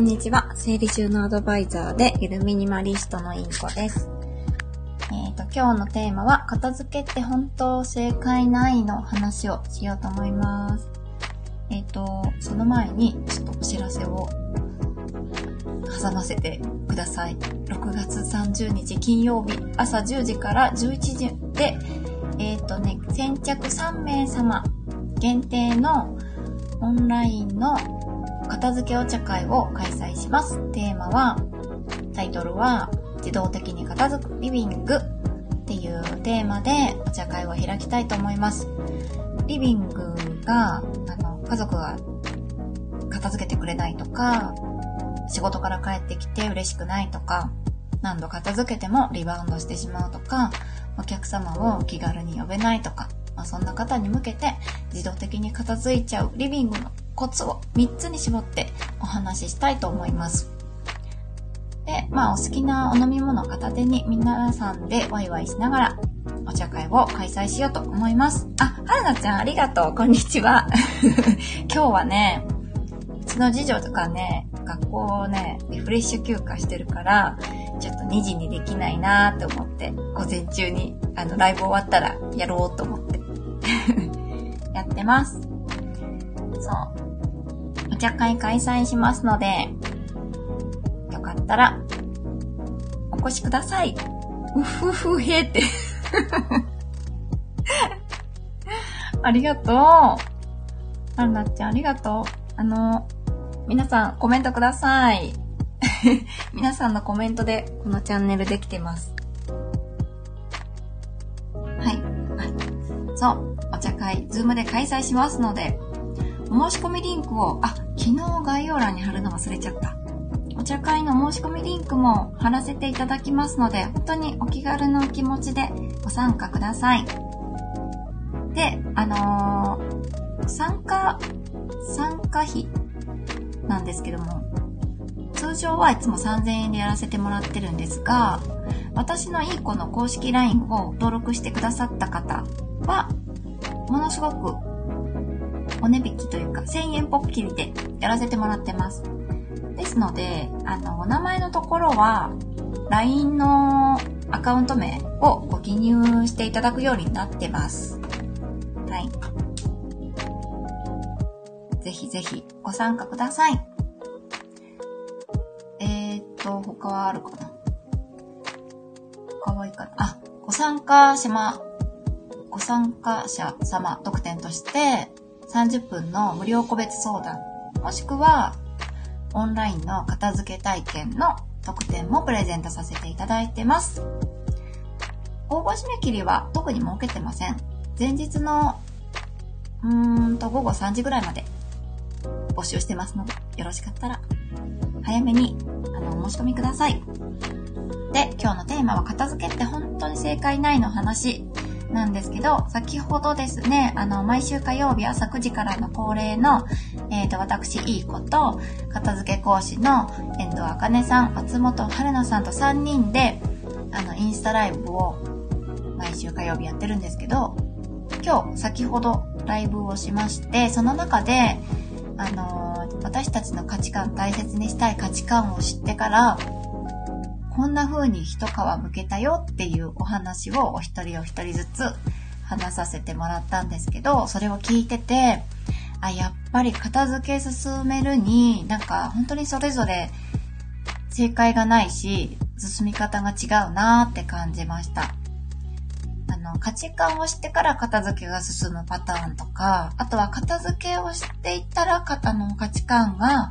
こんにちは。整理収納アドバイザーでゆるミニマリストのインコです。えっ、ー、と、今日のテーマは、片付けって本当正解ないの話をしようと思います。えっ、ー、と、その前に、ちょっとお知らせを挟ませてください。6月30日金曜日朝10時から11時で、えっ、ー、とね、先着3名様限定のオンラインの片付けお茶会を開催します。テーマは、タイトルは、自動的に片付くリビングっていうテーマでお茶会を開きたいと思います。リビングが、あの、家族が片付けてくれないとか、仕事から帰ってきて嬉しくないとか、何度片付けてもリバウンドしてしまうとか、お客様を気軽に呼べないとか、まあ、そんな方に向けて自動的に片付いちゃうリビングのコツを3つに絞ってお話ししたいと思います。で、まあお好きなお飲み物片手に皆さんでワイワイしながらお茶会を開催しようと思います。あ、はるなちゃんありがとう。こんにちは。今日はね、うちの次女とかね、学校をね、リフレッシュ休暇してるから、ちょっと2時にできないなーって思って、午前中に、あの、ライブ終わったらやろうと思って やってます。そう。茶会開催しますので、よかったら、お越しください。うふふへって ありがとう。アンナちゃんありがとう。あの、皆さんコメントください。皆さんのコメントでこのチャンネルできてます。はい。そう。お茶会、ズームで開催しますので、お申し込みリンクを、あ、昨日概要欄に貼るの忘れちゃった。お茶会の申し込みリンクも貼らせていただきますので、本当にお気軽なお気持ちでご参加ください。で、あのー、参加、参加費なんですけども、通常はいつも3000円でやらせてもらってるんですが、私のいい子の公式 LINE を登録してくださった方は、ものすごくお値引きというか、1000円ぽっきりでやらせてもらってます。ですので、あの、お名前のところは、LINE のアカウント名をご記入していただくようになってます。はい。ぜひぜひご参加ください。えー、っと、他はあるかな？他はいいかな？あ、ご参加者、ご参加者様特典として、30分の無料個別相談、もしくはオンラインの片付け体験の特典もプレゼントさせていただいてます。応募締め切りは特に設けてません。前日のうーんと午後3時ぐらいまで募集してますので、よろしかったら早めにあのお申し込みください。で、今日のテーマは片付けって本当に正解ないの話なんですけど、先ほどですね、あの、毎週火曜日朝9時からの恒例の、えっ、ー、と、私、いい子と、片付け講師の遠藤茜さん、松本春奈さんと3人で、あの、インスタライブを毎週火曜日やってるんですけど、今日、先ほどライブをしまして、その中で、あの私たちの価値観、大切にしたい価値観を知ってから、こんな風に一皮むけたよっていうお話をお一人お一人ずつ話させてもらったんですけど、それを聞いてて、あ、やっぱり片付け進めるに、なんか本当にそれぞれ正解がないし、進み方が違うなーって感じました。あの、価値観を知ってから片付けが進むパターンとか、あとは片付けをしていったら、方の価値観が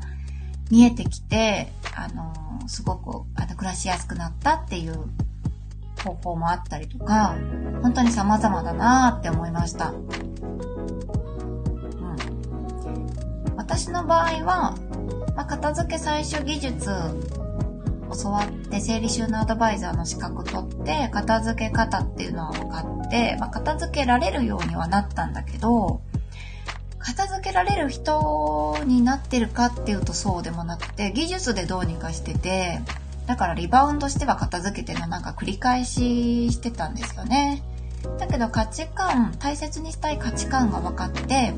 見えてきて、あの、すごくあの暮らしやすくなったっていう方法もあったりとか、本当に様々だなーって思いました。うん。私の場合は、まあ、片付け最初技術教わって整理収納アドバイザーの資格取って片付け方っていうのを分かって、まあ、片付けられるようにはなったんだけど、片付けられる人になってるかっていうとそうでもなくて、技術でどうにかしてて、だからリバウンドしては片付けてのなんか繰り返ししてたんですよね。だけど価値観、大切にしたい価値観が分かって、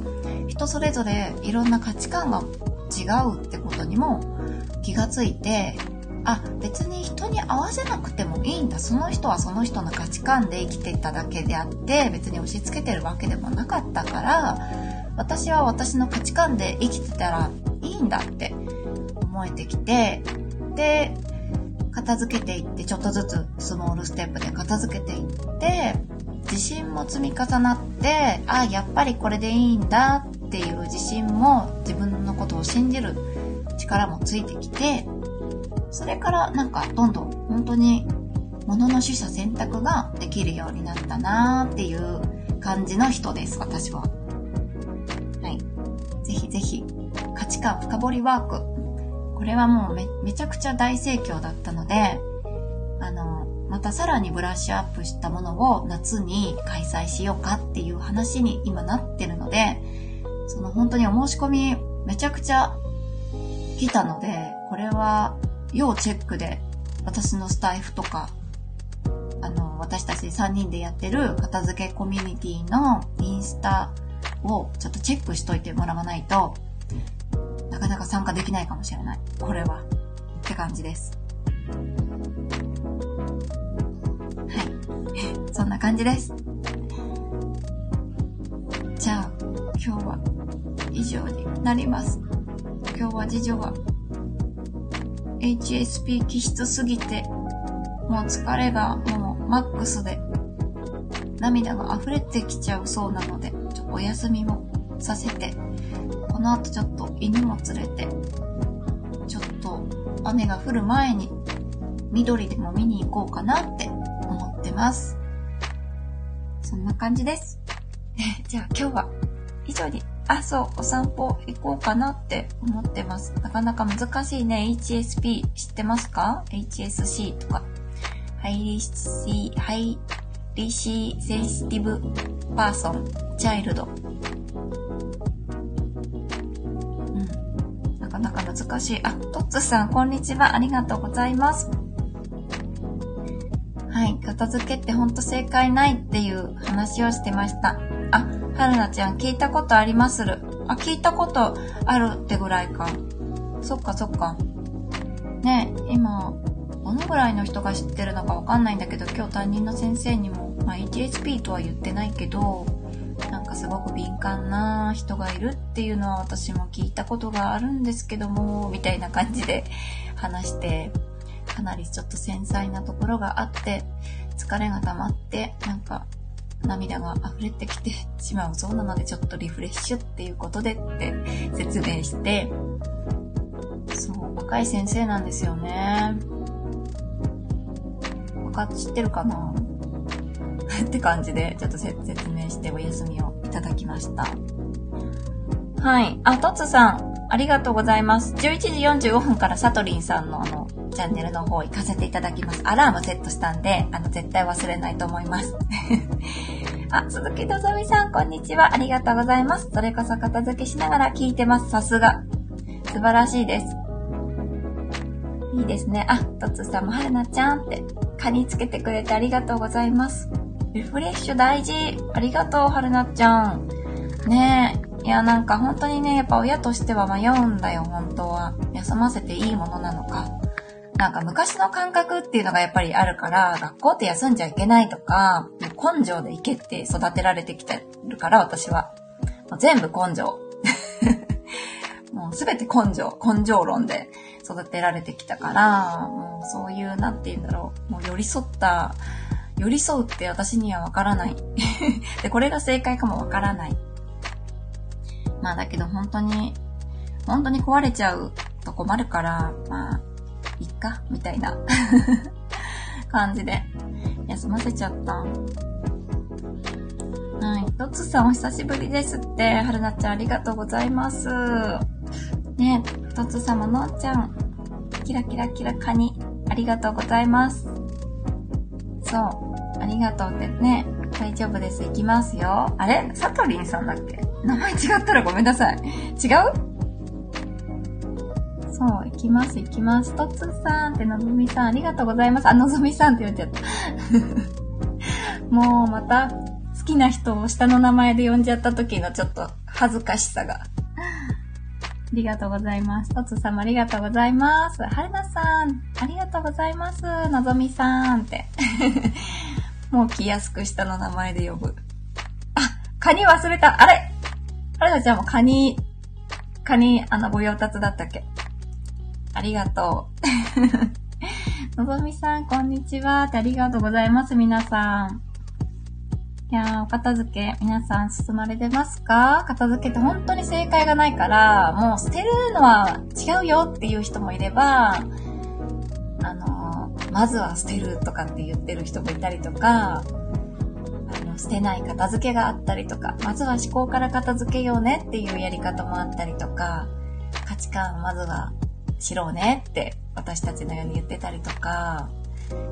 人それぞれいろんな価値観が違うってことにも気がついて、あ、別に人に合わせなくてもいいんだ。その人はその人の価値観で生きてただけであって、別に押し付けてるわけでもなかったから、私は私の価値観で生きてたらいいんだって思えてきて、で、片付けていって、ちょっとずつスモールステップで片付けていって、自信も積み重なって、あ、やっぱりこれでいいんだっていう自信も自分のことを信じる力もついてきて、それからなんかどんどん本当に物の取捨選択ができるようになったなーっていう感じの人です、私は。ぜひ、価値観深掘りワーク。これはもうめ、めちゃくちゃ大盛況だったので、あの、またさらにブラッシュアップしたものを夏に開催しようかっていう話に今なってるので、その本当にお申し込みめちゃくちゃ来たので、これは要チェックで、私のスタイフとか、あの、私たち3人でやってる片付けコミュニティのインスタをちょっとチェックしといてもらわないと、なかなか参加できないかもしれない。これは。って感じです。はい。そんな感じです。じゃあ、今日は以上になります。今日は次女は HSP 気質すぎて、もう疲れがもうマックスで、涙が溢れてきちゃうそうなので、お休みもさせて、この後ちょっと犬も連れて、ちょっと雨が降る前に緑でも見に行こうかなって思ってます。そんな感じです。じゃあ今日は以上にあ、そう、お散歩行こうかなって思ってます。なかなか難しいね。HSP 知ってますか ?HSC とか。 Highly、Highly Sensitive Person、Child。うん。なかなか難しい。あ、トッツさん、こんにちは。ありがとうございます。はい。片付けってほんと正解ないっていう話をしてました。あ、はるなちゃん聞いたことありまする。あ、聞いたことあるってぐらいか。そっかそっか。ね今、どのぐらいの人が知ってるのかわかんないんだけど、今日担任の先生にも、まあ、HHP とは言ってないけど、かすごく敏感な人がいるっていうのは私も聞いたことがあるんですけども、みたいな感じで話して、かなりちょっと繊細なところがあって、疲れが溜まって、なんか涙が溢れてきてしまうそうなのでちょっとリフレッシュっていうことでって説明して、そう、若い先生なんですよね。わか知ってるかな？って感じでちょっと説明してお休みをただきました。はい。あ、トツさん、ありがとうございます。11時45分からサトリンさんのあの、チャンネルの方行かせていただきます。アラームセットしたんで、あの、絶対忘れないと思います。あ、鈴木のぞみさん、こんにちは。ありがとうございます。それこそ片付けしながら聞いてます。さすが。素晴らしいです。いいですね。あ、とつさんもはるなちゃんって、蚊につけてくれてありがとうございます。リフレッシュ大事。ありがとう、はるなちゃん。ねえ。いや、なんか本当にね、やっぱ親としては迷うんだよ、本当は。休ませていいものなのか。なんか昔の感覚っていうのがやっぱりあるから、学校って休んじゃいけないとか、もう根性で行けって育てられてきてるから、私は。もう全部根性。もうすべて根性、根性論で育てられてきたから、もうそういう、なんて言うんだろう、もう寄り添った、寄り添うって私にはわからない。で、これが正解かもわからない。まあだけど本当に、本当に壊れちゃうと困るから、まあ、いっかみたいな 感じで休ませちゃった。はい。トツさんお久しぶりですって。はるなちゃんありがとうございます。ねトツ様のーちゃん。キラキラキラカニ。ありがとうございます。そう。ありがとうってね。大丈夫です。行きますよ。あれ？サトリンさんだっけ？名前違ったらごめんなさい。違う？そう、行きます、行きます。とつさんってのぞみさん、ありがとうございます。あ、のぞみさんって言っちゃった。もうまた、好きな人を下の名前で呼んじゃった時のちょっと恥ずかしさが。ありがとうございます。とつさんもありがとうございます。はるなさん、ありがとうございます。のぞみさんって。もう気安く下の名前で呼ぶ。あ、カニ忘れた。あれはるなちゃんもカニ、カニ、あの、ご用達だったっけ？ありがとう。のぞみさん、こんにちは。ありがとうございます、皆さん。いやー、お片付け、皆さん進まれてますか？片付けって本当に正解がないから、もう捨てるのは違うよっていう人もいれば、まずは捨てるとかって言ってる人もいたりとか、あの、捨てない片付けがあったりとか、まずは思考から片付けようねっていうやり方もあったりとか、価値観まずは知ろうねって私たちのように言ってたりとか、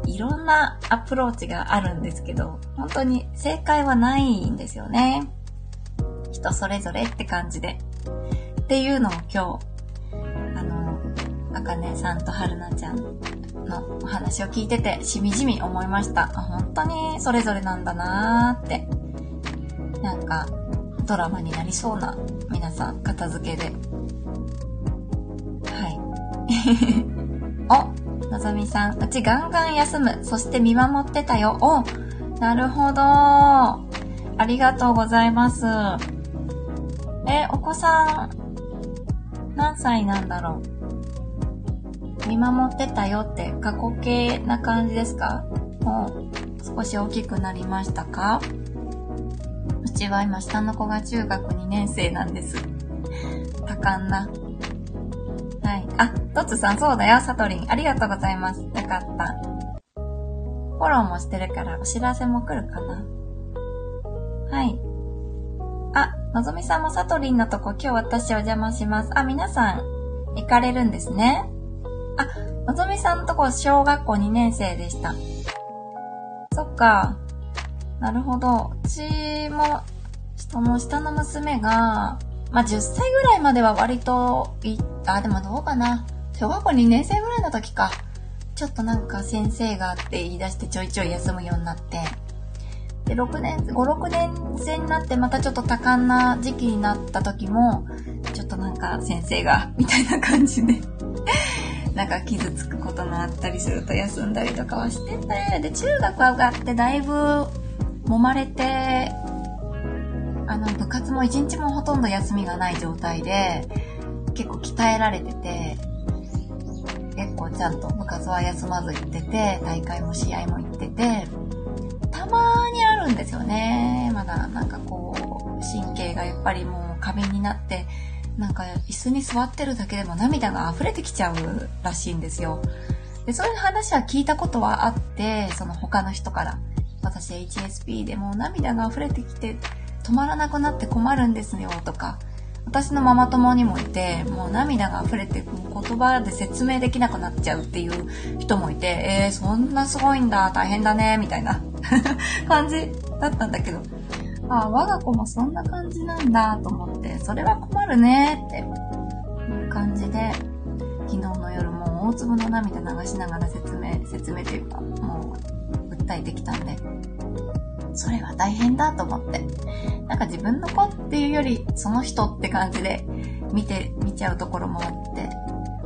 いろんなアプローチがあるんですけど、本当に正解はないんですよね。人それぞれって感じで。っていうのを今日、あの、あかねさんとはるなちゃんのお話を聞いてて、しみじみ思いました。本当にそれぞれなんだなーって。なんか、ドラマになりそうな皆さん、片付けで。はい。おのぞみさん、うちガンガン休む。そして見守ってたよ。お、なるほど。ありがとうございます。え、お子さん、何歳なんだろう？見守ってたよって過去形な感じですか？もう少し大きくなりましたか？うちは今下の子が中学2年生なんです。多感なはい。あ、トッツさん、そうだよ、サトリン。ありがとうございます。よかった。フォローもしてるからお知らせも来るかな。はい。あ、のぞみさんもサトリンのとこ今日私お邪魔します。あ、皆さん行かれるんですね。あ、のぞみさんのとこ小学校2年生でした。そっか。なるほど。うちも、その下の娘が、まあ、10歳ぐらいまでは割とい、あ、でもどうかな。小学校2年生ぐらいの時か。ちょっとなんか先生がって言い出してちょいちょい休むようになって。で、6年、5、6年生になってまたちょっと多感な時期になった時も、ちょっとなんか先生が、みたいな感じでなんか傷つくこともあったりすると休んだりとかはしてて、で、中学上がってだいぶ揉まれて、あの、部活も一日もほとんど休みがない状態で、結構鍛えられてて、結構ちゃんと部活は休まず行ってて、大会も試合も行ってて、たまにあるんですよね。まだなんかこう、神経がやっぱりもう過敏になって、なんか椅子に座ってるだけでも涙が溢れてきちゃうらしいんですよ。で、そういう話は聞いたことはあって、その他の人から。私 HSP でも涙が溢れてきて、止まらなくなって困るんですよとか、私のママ友にもいて、もう涙が溢れて、言葉で説明できなくなっちゃうっていう人もいて、えー、そんなすごいんだ、大変だね、みたいな 感じだったんだけど、ああ、我が子もそんな感じなんだと思って、それは困るねっていう感じで、昨日の夜も大粒の涙流しながら説明、説明というか、もう訴えてきたんで、それは大変だと思って。なんか自分の子っていうより、その人って感じで見て、見ちゃうところもあって、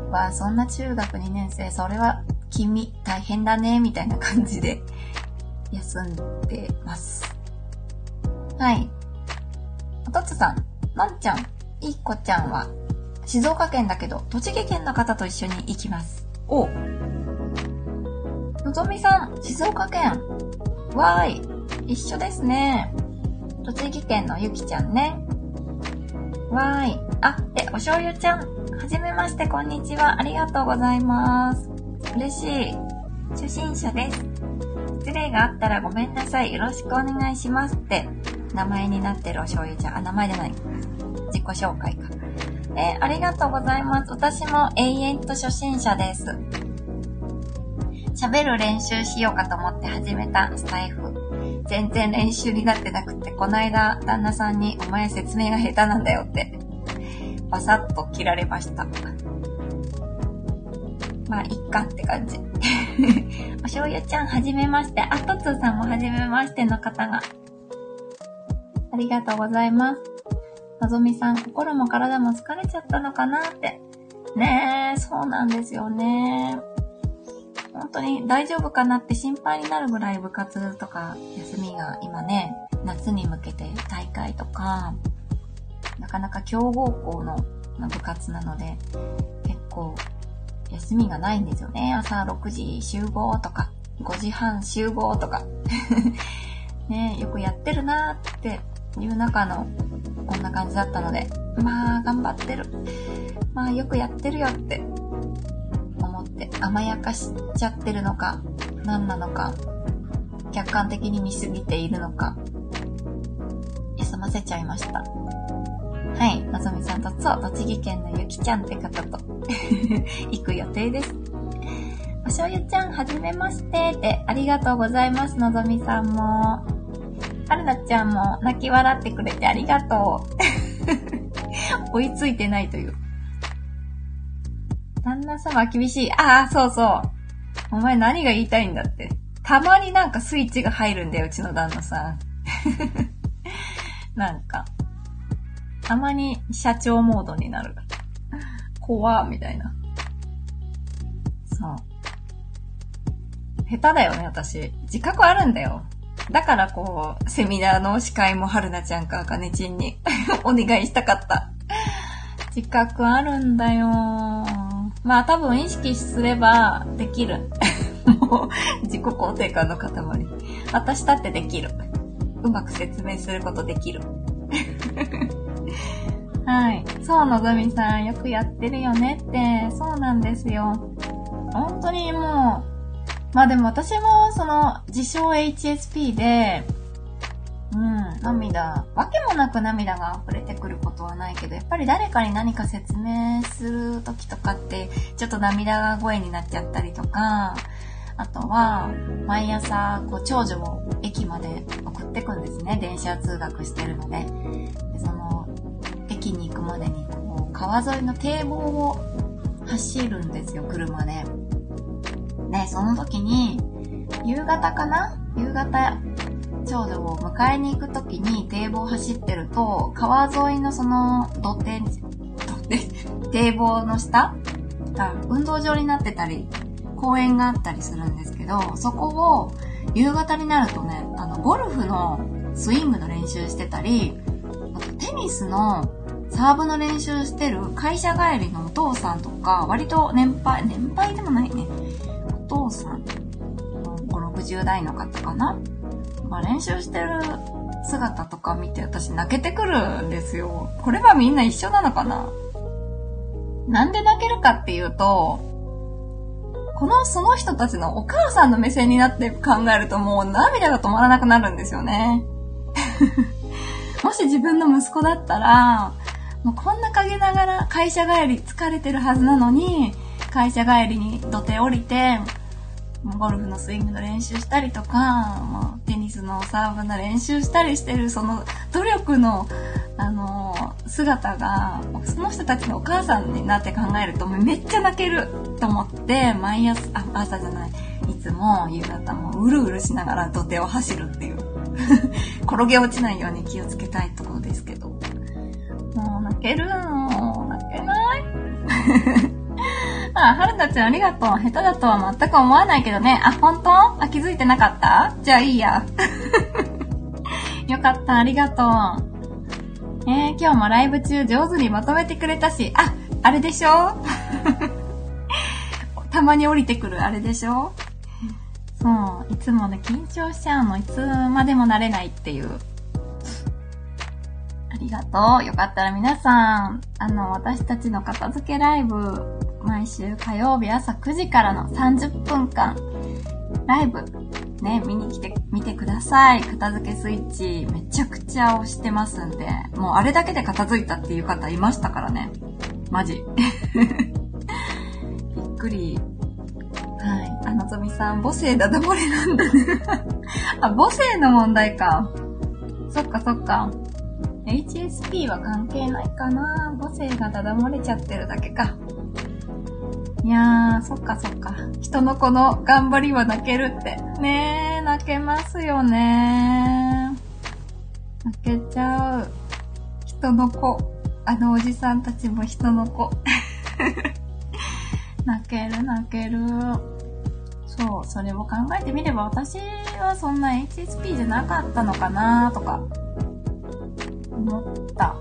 わあ、そんな中学2年生、それは君大変だね、みたいな感じで休んでます。はい。おとつさん、のんちゃん、いい子ちゃんは、静岡県だけど、栃木県の方と一緒に行きます。おのぞみさん、静岡県。わーい。一緒ですね。栃木県のゆきちゃんね。わーい。あ、で、お醤油ちゃん。はじめまして、こんにちは。ありがとうございます。嬉しい。初心者です。失礼があったらごめんなさい。よろしくお願いしますって、名前になってるお醤油ちゃん。あ、名前じゃない。自己紹介か。えー、ありがとうございます。私も永遠と初心者です。喋る練習しようかと思って始めたスタイフ。全然練習になってなくて、この間、旦那さんに、お前説明が下手なんだよって、バサッと切られました。まあ、いっかって感じ。お醤油ちゃん、はじめまして。あ、とつーさんもはじめましての方が。ありがとうございます。のぞみさん、心も体も疲れちゃったのかなって。ねえ、そうなんですよね。本当に大丈夫かなって心配になるぐらい部活とか休みが今ね、夏に向けて大会とか、なかなか強豪校の部活なので、結構休みがないんですよね。朝6時集合とか、5時半集合とか。ねよくやってるなーっていう中のこんな感じだったので、まあ頑張ってる。まあよくやってるよって思って甘やかしちゃってるのか、何なのか、客観的に見すぎているのか、休ませちゃいました。はい、のぞみさんとそう、栃木県のゆきちゃんって方と 行く予定です。おしょうゆちゃん、はじめましてって、ありがとうございます、のぞみさんも。はるなちゃんも泣き笑ってくれてありがとう。追いついてないという。旦那様厳しい。ああ、そうそう。お前何が言いたいんだって。たまになんかスイッチが入るんだよ、うちの旦那さん。なんか、たまに社長モードになる。怖みたいな。そう。下手だよね、私。自覚あるんだよ。だからこう、セミナーの司会も春菜ちゃんかあかねちんに お願いしたかった。自覚あるんだよ。まあ多分意識すればできる。も う自己肯定感の塊。私だってできる。うまく説明することできる。はい。そう、のぞみさん、よくやってるよねって、そうなんですよ。本当にもう、まあでも私も、その、自称 HSP で、うん、涙、わけもなく涙が溢れてくることはないけど、やっぱり誰かに何か説明する時とかって、ちょっと涙が声になっちゃったりとか、あとは、毎朝、こう、長女を駅まで送ってくんですね。電車通学してるので。でその、駅に行くまでに、こう、川沿いの堤防を走るんですよ、車で。で、その時に、夕方かな？夕方、長女を迎えに行く時に堤防走ってると、川沿いのその土手、土手、堤防の下？が運動場になってたり公園があったりするんですけど、そこを夕方になるとね、あの、ゴルフのスイングの練習してたり、あとテニスのサーブの練習してる会社帰りのお父さんとか、割と年配、年配でもないね。お父さん、5、60代の方かな？まあ、練習してる姿とか見て私泣けてくるんですよ。これはみんな一緒なのかな？なんで泣けるかっていうと、この、その人たちのお母さんの目線になって考えるともう涙が止まらなくなるんですよね。もし自分の息子だったら、もうこんな陰ながら会社帰り疲れてるはずなのに、会社帰りに土手降りて、ゴルフのスイングの練習したりとか、テニスのサーブの練習したりしてる、その努力の、あの、姿が、その人たちのお母さんになって考えると、めっちゃ泣けると思って、毎朝、あ、朝じゃない、いつも夕方もうるうるしながら土手を走るっていう。転げ落ちないように気をつけたいところですけど。もう泣けるの泣けないあ、はるなちゃんありがとう。下手だとは全く思わないけどね。あ、本当？あ、気づいてなかった？じゃあいいや。よかった、ありがとう。えー、今日もライブ中上手にまとめてくれたし、あ、あれでしょ？たまに降りてくるあれでしょ？そう、いつもね、緊張しちゃうの。いつまでも慣れないっていう。ありがとう。よかったら皆さん、あの、私たちの片付けライブ、毎週火曜日朝9時からの30分間、ライブ、ね、見に来てみてください。片付けスイッチ、めちゃくちゃ押してますんで、もうあれだけで片付いたっていう方いましたからね。マジ。びっくり。はい。あのぞみさん、母性だだ漏れなんだね あ、母性の問題か。そっかそっか。HSP は関係ないかな母性がだだ漏れちゃってるだけか。いやー、そっかそっか。人の子の頑張りは泣けるって。ねー、泣けますよね泣けちゃう。人の子。あのおじさんたちも人の子。泣ける泣ける。そう、それを考えてみれば私はそんな HSP じゃなかったのかなとか、思った。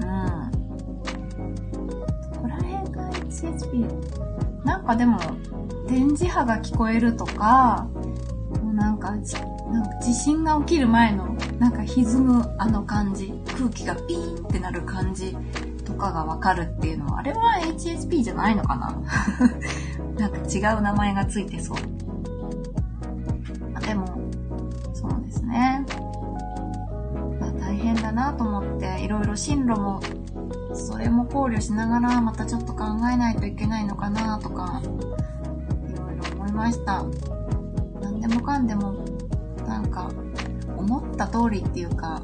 うん。ここら辺が HSP。なんかでも、電磁波が聞こえるとか、もうなんか、なんか地震が起きる前の、なんか歪むあの感じ、空気がピーンってなる感じとかがわかるっていうのは、あれは HSP じゃないのかな？なんか違う名前がついてそう。なと思って、いろいろ進路も、それも考慮しながら、またちょっと考えないといけないのかなとか、いろいろ思いました。何でもかんでもなんか、思った通りっていうか、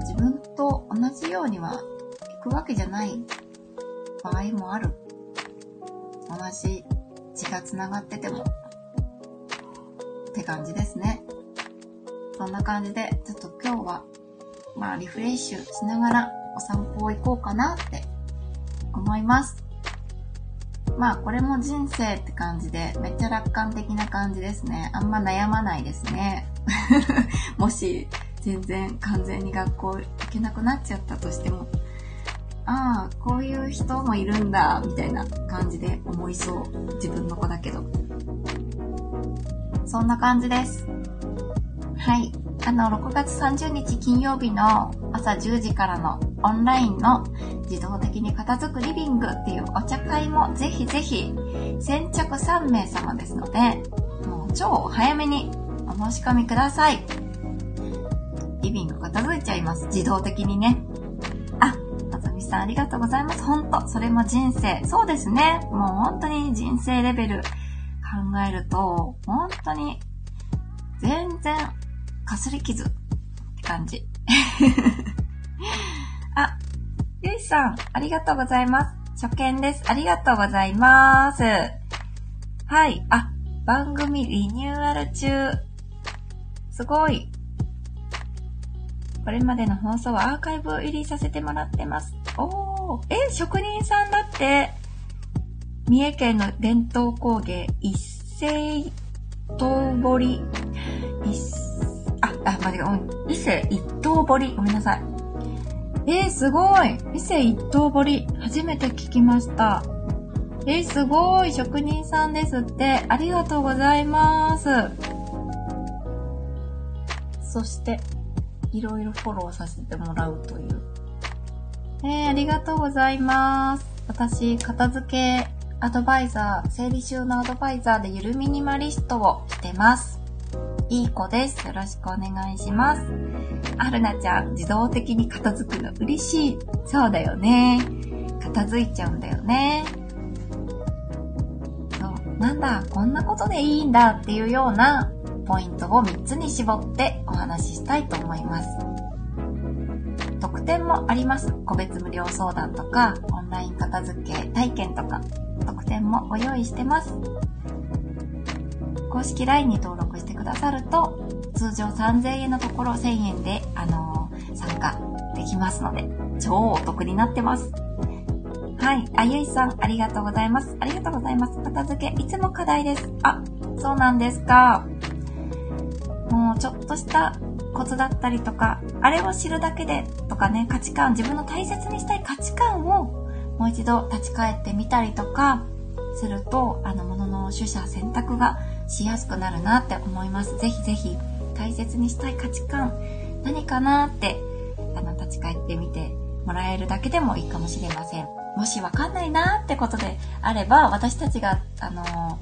自分と同じようにはいくわけじゃない場合もある。同じ血が繋がってても。って感じですね。そんな感じで、ちょっと今日は、まあリフレッシュしながらお散歩行こうかなって思います。まあこれも人生って感じで、めっちゃ楽観的な感じですね。あんま悩まないですね。もし全然完全に学校行けなくなっちゃったとしても、ああ、こういう人もいるんだ、みたいな感じで思いそう。自分の子だけど。そんな感じです。はい。あの、6月30日金曜日の朝10時からのオンラインの自動的に片付くリビングっていうお茶会もぜひぜひ先着3名様ですので、もう超早めにお申し込みください。リビング片付いちゃいます。自動的にね。あ、あずみさんありがとうございます。ほんと、それも人生。そうですね。もう本当に人生レベル考えると、本当に全然かすり傷って感じ。あ、ゆいさん、ありがとうございます。初見です。ありがとうございます。はい。あ、番組リニューアル中。すごい。これまでの放送はアーカイブ入りさせてもらってます。おー。え、職人さんだって、三重県の伝統工芸、一斉と彫り、一、あ、あ、間違え、伊勢一刀彫り。ごめんなさい。えー、すごい伊勢一刀彫り、初めて聞きました。えー、すごい職人さんですって。ありがとうございます。そして、いろいろフォローさせてもらうという。えー、ありがとうございます。私、片付けアドバイザー、整理収納アドバイザーでゆるミニマリストをしてます。いい子です。よろしくお願いします。あるなちゃん、自動的に片付くの嬉しい。そうだよね。片付いちゃうんだよね。そう。なんだ、こんなことでいいんだっていうようなポイントを3つに絞ってお話ししたいと思います。特典もあります。個別無料相談とか、オンライン片付け体験とか、特典もご用意してます。公式 LINE に登録してくださると、通常3000円のところ1000円で、あのー、参加できますので、超お得になってます。はい。あゆいさん、ありがとうございます。ありがとうございます。片付け、いつも課題です。あ、そうなんですか。もう、ちょっとしたコツだったりとか、あれを知るだけでとかね、価値観、自分の大切にしたい価値観をもう一度立ち返ってみたりとかすると、あの、ものの取捨選択がしやすくなるなって思います。ぜひぜひ大切にしたい価値観、何かなって、あの、立ち返ってみてもらえるだけでもいいかもしれません。もしわかんないなってことであれば、私たちが、あの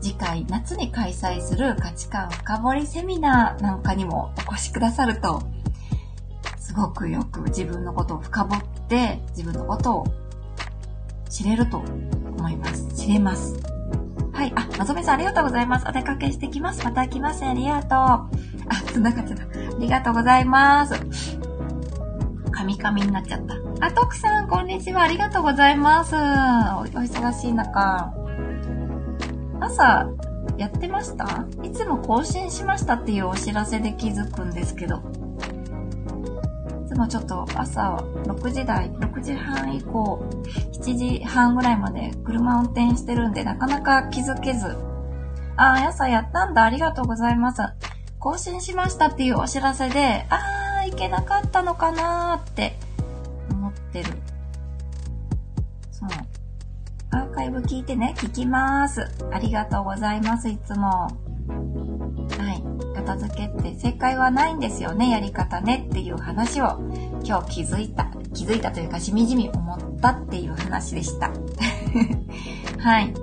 次回夏に開催する価値観深掘りセミナーなんかにもお越しくださると、すごくよく自分のことを深掘って、自分のことを知れると思います。知れます。はい。あ、のぞみさんありがとうございます。お出かけしてきます。また来ます。ありがとう。あ、繋がっちゃった。ありがとうございます。カミカミになっちゃった。あ、徳さん、こんにちは。ありがとうございます。おお忙しい中。朝、やってました？いつも更新しましたっていうお知らせで気づくんですけど。つもちょっと朝6時台、6時半以降、7時半ぐらいまで車運転してるんで、なかなか気づけず。あー、朝やったんだ、ありがとうございます。更新しましたっていうお知らせで、あー、いけなかったのかなーって思ってる。そう。アーカイブ聞いてね、聞きます。ありがとうございます、いつも。はい。片付けって正解はないんですよね、やり方ねっていう話を今日気づいた、気づいたというかしみじみ思ったっていう話でした。はい。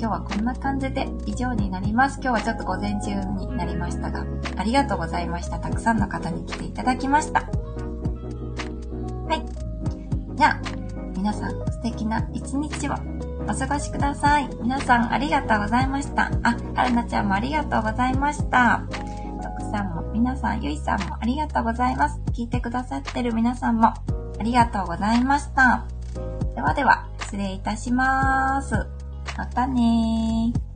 今日はこんな感じで以上になります。今日はちょっと午前中になりましたが、ありがとうございました。たくさんの方に来ていただきました。はい。じゃあ、皆さん素敵な一日をお過ごしください。皆さんありがとうございました。あ、はるなちゃんもありがとうございました。徳さんも、皆さん、ゆいさんもありがとうございます。聞いてくださってる皆さんもありがとうございました。ではでは、失礼いたします。またねー。